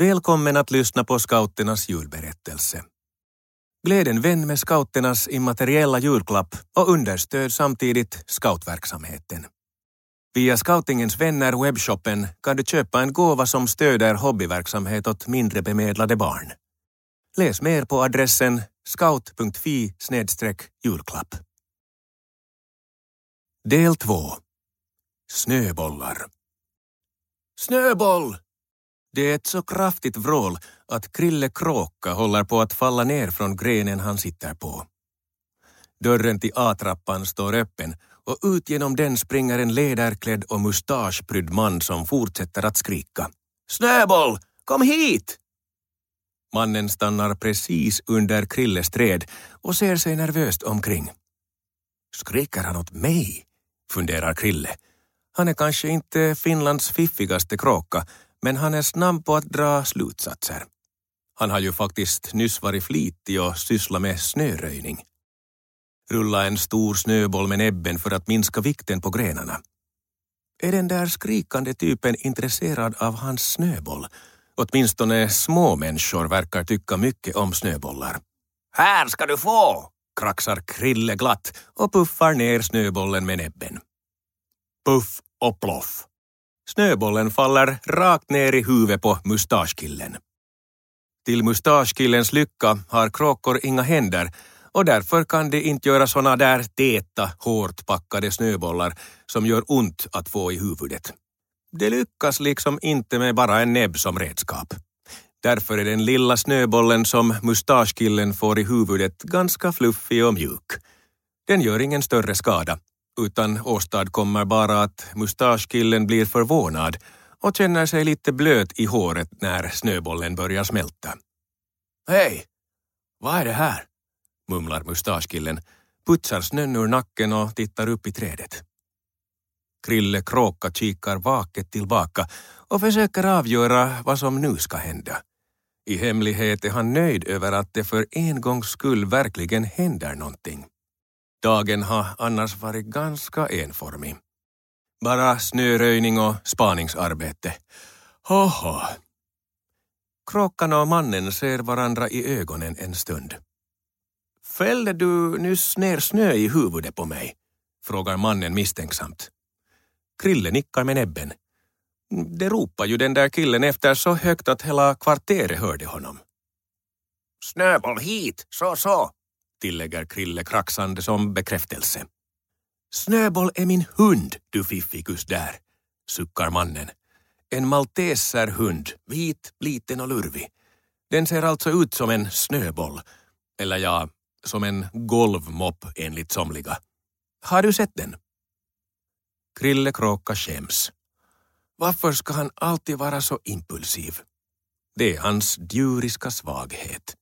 Välkommen att lyssna på scouternas julberättelse. Gläd en vän med scouternas immateriella julklapp och understöd samtidigt scoutverksamheten. Via Scoutingens vänner webbshoppen kan du köpa en gåva som stöder hobbyverksamhet åt mindre bemedlade barn. Läs mer på adressen scout.fi julklapp. Del 2 Snöbollar Snöboll! Det är ett så kraftigt vrål att Krille Kråka håller på att falla ner från grenen han sitter på. Dörren till A-trappan står öppen och ut genom den springer en läderklädd och mustaschprydd man som fortsätter att skrika. Snöboll, kom hit! Mannen stannar precis under Krilles träd och ser sig nervöst omkring. Skriker han åt mig? funderar Krille. Han är kanske inte Finlands fiffigaste kråka, men han är snabb på att dra slutsatser. Han har ju faktiskt nyss varit flitig och sysslat med snöröjning. Rulla en stor snöboll med näbben för att minska vikten på grenarna. Är den där skrikande typen intresserad av hans snöboll? Åtminstone små människor verkar tycka mycket om snöbollar. Här ska du få! kraxar Krille glatt och puffar ner snöbollen med näbben. Puff och ploff. Snöbollen faller rakt ner i huvudet på mustaschkillen. Till mustaschkillens lycka har kråkor inga händer och därför kan de inte göra såna där täta, hårt packade snöbollar som gör ont att få i huvudet. Det lyckas liksom inte med bara en näbb som redskap. Därför är den lilla snöbollen som mustaschkillen får i huvudet ganska fluffig och mjuk. Den gör ingen större skada, utan åstadkommer bara att mustaschkillen blir förvånad och känner sig lite blöt i håret när snöbollen börjar smälta. Hej! Vad är det här? mumlar mustaschkillen, putsar snön ur nacken och tittar upp i trädet. Krille Kråka kikar vaket tillbaka och försöker avgöra vad som nu ska hända. I hemlighet är han nöjd över att det för en gångs skull verkligen händer någonting. Dagen har annars varit ganska enformig. Bara snöröjning och spaningsarbete. Hoho. Kråkan och mannen ser varandra i ögonen en stund. Fällde du nyss ner snö i huvudet på mig? frågar mannen misstänksamt. Krille nickar med näbben. Det ropar ju den där killen efter så högt att hela kvarteret hörde honom. Snöboll hit, så så, tillägger Krille kraxande som bekräftelse. Snöboll är min hund, du fiffikus där, suckar mannen. En malteserhund, vit, liten och lurvig. Den ser alltså ut som en snöboll. Eller ja, som en golvmopp enligt somliga. Har du sett den? Krille Kråka skäms. Varför ska han alltid vara så impulsiv? Det är hans djuriska svaghet.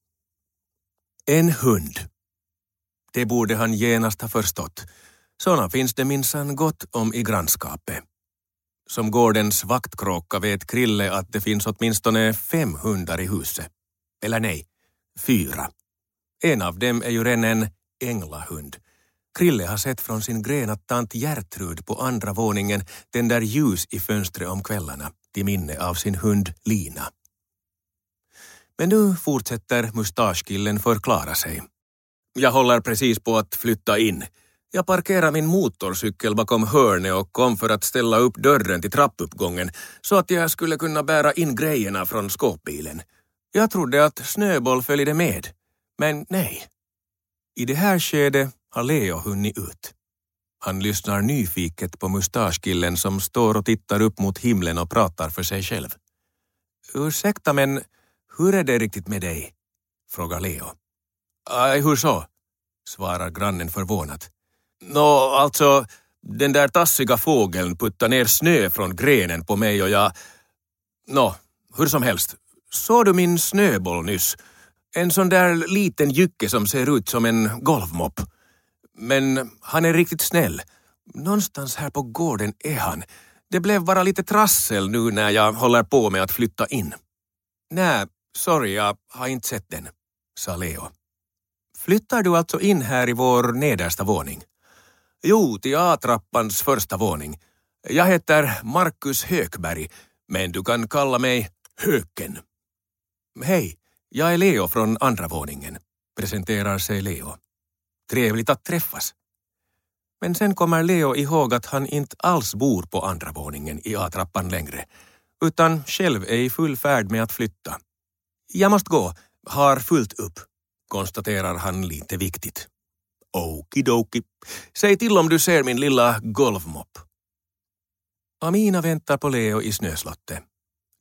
En hund. Det borde han genast ha förstått. Såna finns det minsann gott om i grannskapet. Som gårdens vaktkråka vet Krille att det finns åtminstone fem hundar i huset. Eller nej, fyra. En av dem är ju redan en änglahund. Krille har sett från sin gren att tant Gertrud på andra våningen tänder ljus i fönstret om kvällarna till minne av sin hund Lina. Men nu fortsätter mustaschkillen förklara sig. Jag håller precis på att flytta in. Jag parkerar min motorcykel bakom hörnet och kom för att ställa upp dörren till trappuppgången så att jag skulle kunna bära in grejerna från skåpbilen. Jag trodde att Snöboll följde med, men nej. I det här skedet har Leo hunnit ut. Han lyssnar nyfiket på mustaschkillen som står och tittar upp mot himlen och pratar för sig själv. Ursäkta, men hur är det riktigt med dig? frågar Leo. Aj, hur så? svarar grannen förvånat. Nå, alltså, den där tassiga fågeln puttar ner snö från grenen på mig och jag... Nå, hur som helst. Såg du min snöboll nyss? En sån där liten jycke som ser ut som en golvmopp. Men han är riktigt snäll. Någonstans här på gården är han. Det blev bara lite trassel nu när jag håller på med att flytta in. Nej, sorry, jag har inte sett den, sa Leo. Flyttar du alltså in här i vår nedersta våning? Jo, till A-trappans första våning. Jag heter Marcus Hökberg, men du kan kalla mig Höken. Hej, jag är Leo från andra våningen, presenterar sig Leo. Trevligt att träffas. Men sen kommer Leo ihåg att han inte alls bor på andra våningen i A-trappan längre, utan själv är i full färd med att flytta. Jag måste gå, har fullt upp, konstaterar han lite viktigt. Okidoki. Säg till om du ser min lilla golvmopp. Amina väntar på Leo i snöslottet.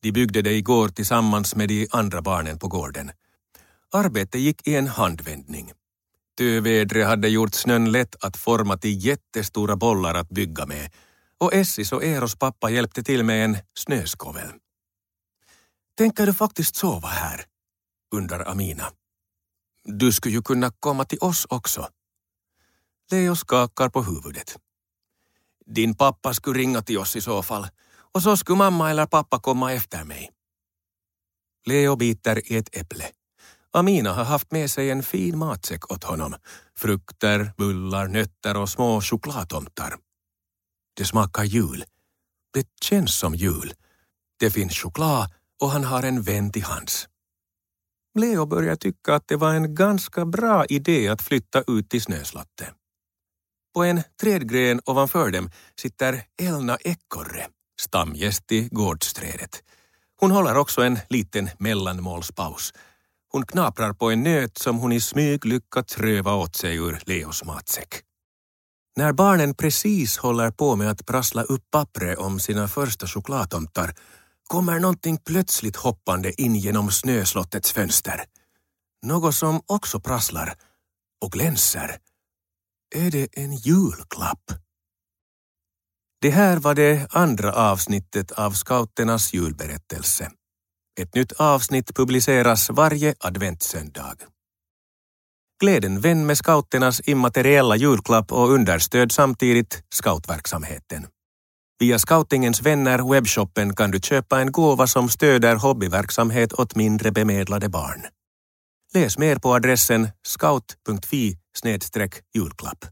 De byggde det igår tillsammans med de andra barnen på gården. Arbetet gick i en handvändning. Tövädret hade gjort snön lätt att forma till jättestora bollar att bygga med och Essis och Eros pappa hjälpte till med en snöskovel. Tänker du faktiskt sova här? undrar Amina. Du skulle ju kunna komma till oss också. Leo skakar på huvudet. Din pappa skulle ringa till oss i så fall och så skulle mamma eller pappa komma efter mig. Leo biter i ett äpple. Amina har haft med sig en fin matsäck åt honom. Frukter, bullar, nötter och små chokladtomtar. Det smakar jul. Det känns som jul. Det finns choklad och han har en vän till hands. Leo börjar tycka att det var en ganska bra idé att flytta ut till snöslottet. På en trädgren ovanför dem sitter Elna ekorre, stamgäst i gårdsträdet. Hon håller också en liten mellanmålspaus. Hon knaprar på en nöt som hon i smyg lyckats röva åt sig ur Leos matsäck. När barnen precis håller på med att prassla upp pappret om sina första chokladtomtar kommer någonting plötsligt hoppande in genom snöslottets fönster. Något som också prasslar och glänser är det en julklapp? Det här var det andra avsnittet av Scouternas julberättelse. Ett nytt avsnitt publiceras varje adventssöndag. Gläd en vän med scouternas immateriella julklapp och understöd samtidigt scoutverksamheten. Via Scoutingens vänner webbshoppen kan du köpa en gåva som stöder hobbyverksamhet åt mindre bemedlade barn. Läs mer på adressen scout.fi julklapp.